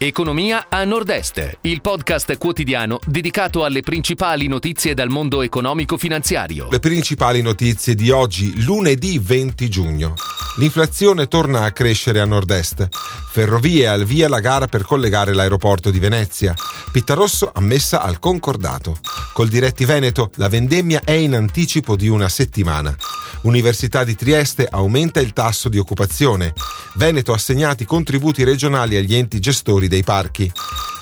Economia a Nord-Est, il podcast quotidiano dedicato alle principali notizie dal mondo economico-finanziario. Le principali notizie di oggi, lunedì 20 giugno. L'inflazione torna a crescere a nord-est. Ferrovie al via la gara per collegare l'aeroporto di Venezia. Pittarosso ammessa al concordato. Col diretti Veneto la vendemmia è in anticipo di una settimana. Università di Trieste aumenta il tasso di occupazione. Veneto assegnati contributi regionali agli enti gestori dei parchi.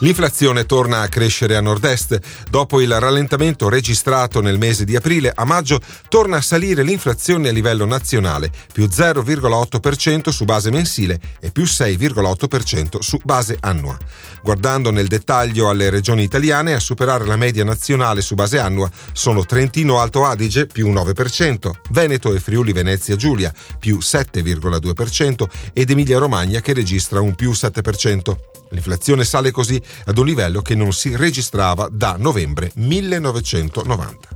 L'inflazione torna a crescere a nord-est. Dopo il rallentamento registrato nel mese di aprile, a maggio torna a salire l'inflazione a livello nazionale, più 0,8% su base mensile e più 6,8% su base annua. Guardando nel dettaglio alle regioni italiane, a superare la media nazionale su base annua sono Trentino Alto Adige più 9%, Veneto e Friuli Venezia Giulia più 7,2% ed Emilia Romagna che registra un più 7%. L'inflazione sale così ad un livello che non si registrava da novembre 1990.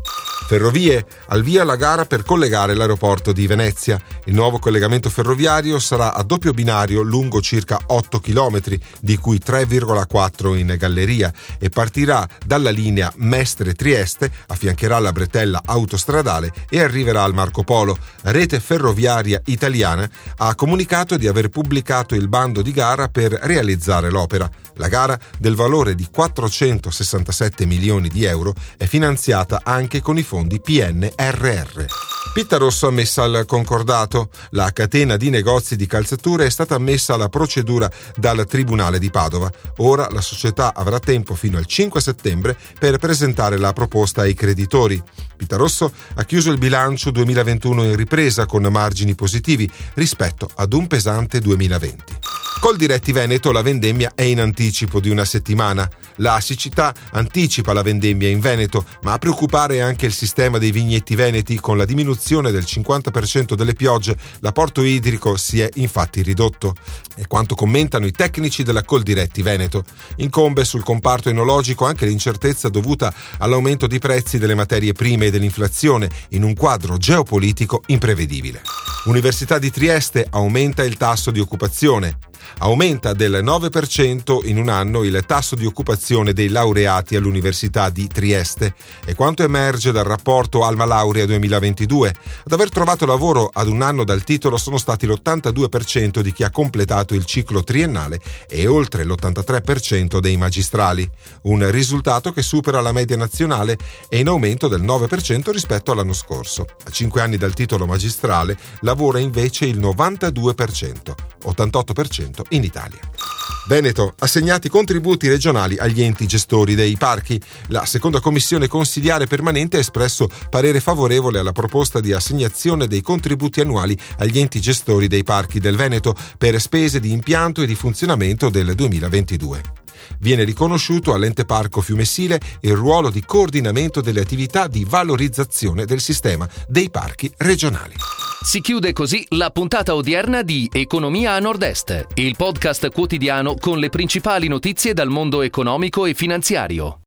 Ferrovie, al via la gara per collegare l'aeroporto di Venezia. Il nuovo collegamento ferroviario sarà a doppio binario lungo circa 8 km, di cui 3,4 in galleria, e partirà dalla linea Mestre-Trieste, affiancherà la bretella autostradale e arriverà al Marco Polo. Rete Ferroviaria Italiana ha comunicato di aver pubblicato il bando di gara per realizzare l'opera. La gara, del valore di 467 milioni di euro, è finanziata anche con i fondi PNRR. Pittarosso ammessa al concordato. La catena di negozi di calzature è stata ammessa alla procedura dal Tribunale di Padova. Ora la società avrà tempo fino al 5 settembre per presentare la proposta ai creditori. Pittarosso ha chiuso il bilancio 2021 in ripresa con margini positivi rispetto ad un pesante 2020. Col Diretti Veneto la vendemmia è in anticipo di una settimana. La siccità anticipa la vendemmia in Veneto, ma a preoccupare è anche il sistema dei vignetti veneti con la diminuzione del 50% delle piogge. L'apporto idrico si è infatti ridotto. E quanto commentano i tecnici della Coldiretti Veneto. Incombe sul comparto enologico anche l'incertezza dovuta all'aumento di prezzi delle materie prime e dell'inflazione in un quadro geopolitico imprevedibile. Università di Trieste aumenta il tasso di occupazione. Aumenta del 9% in un anno il tasso di occupazione dei laureati all'Università di Trieste e quanto emerge dal rapporto Alma Laurea 2022. Ad aver trovato lavoro ad un anno dal titolo sono stati l'82% di chi ha completato il ciclo triennale e oltre l'83% dei magistrali, un risultato che supera la media nazionale e in aumento del 9% rispetto all'anno scorso. A 5 anni dal titolo magistrale lavora invece il 92%, 88% in Italia. Veneto, assegnati contributi regionali agli enti gestori dei parchi. La seconda commissione consigliare permanente ha espresso parere favorevole alla proposta di assegnazione dei contributi annuali agli enti gestori dei parchi del Veneto per spese di impianto e di funzionamento del 2022 viene riconosciuto all'ente parco Fiumessile il ruolo di coordinamento delle attività di valorizzazione del sistema dei parchi regionali. Si chiude così la puntata odierna di Economia a Nord-Est, il podcast quotidiano con le principali notizie dal mondo economico e finanziario.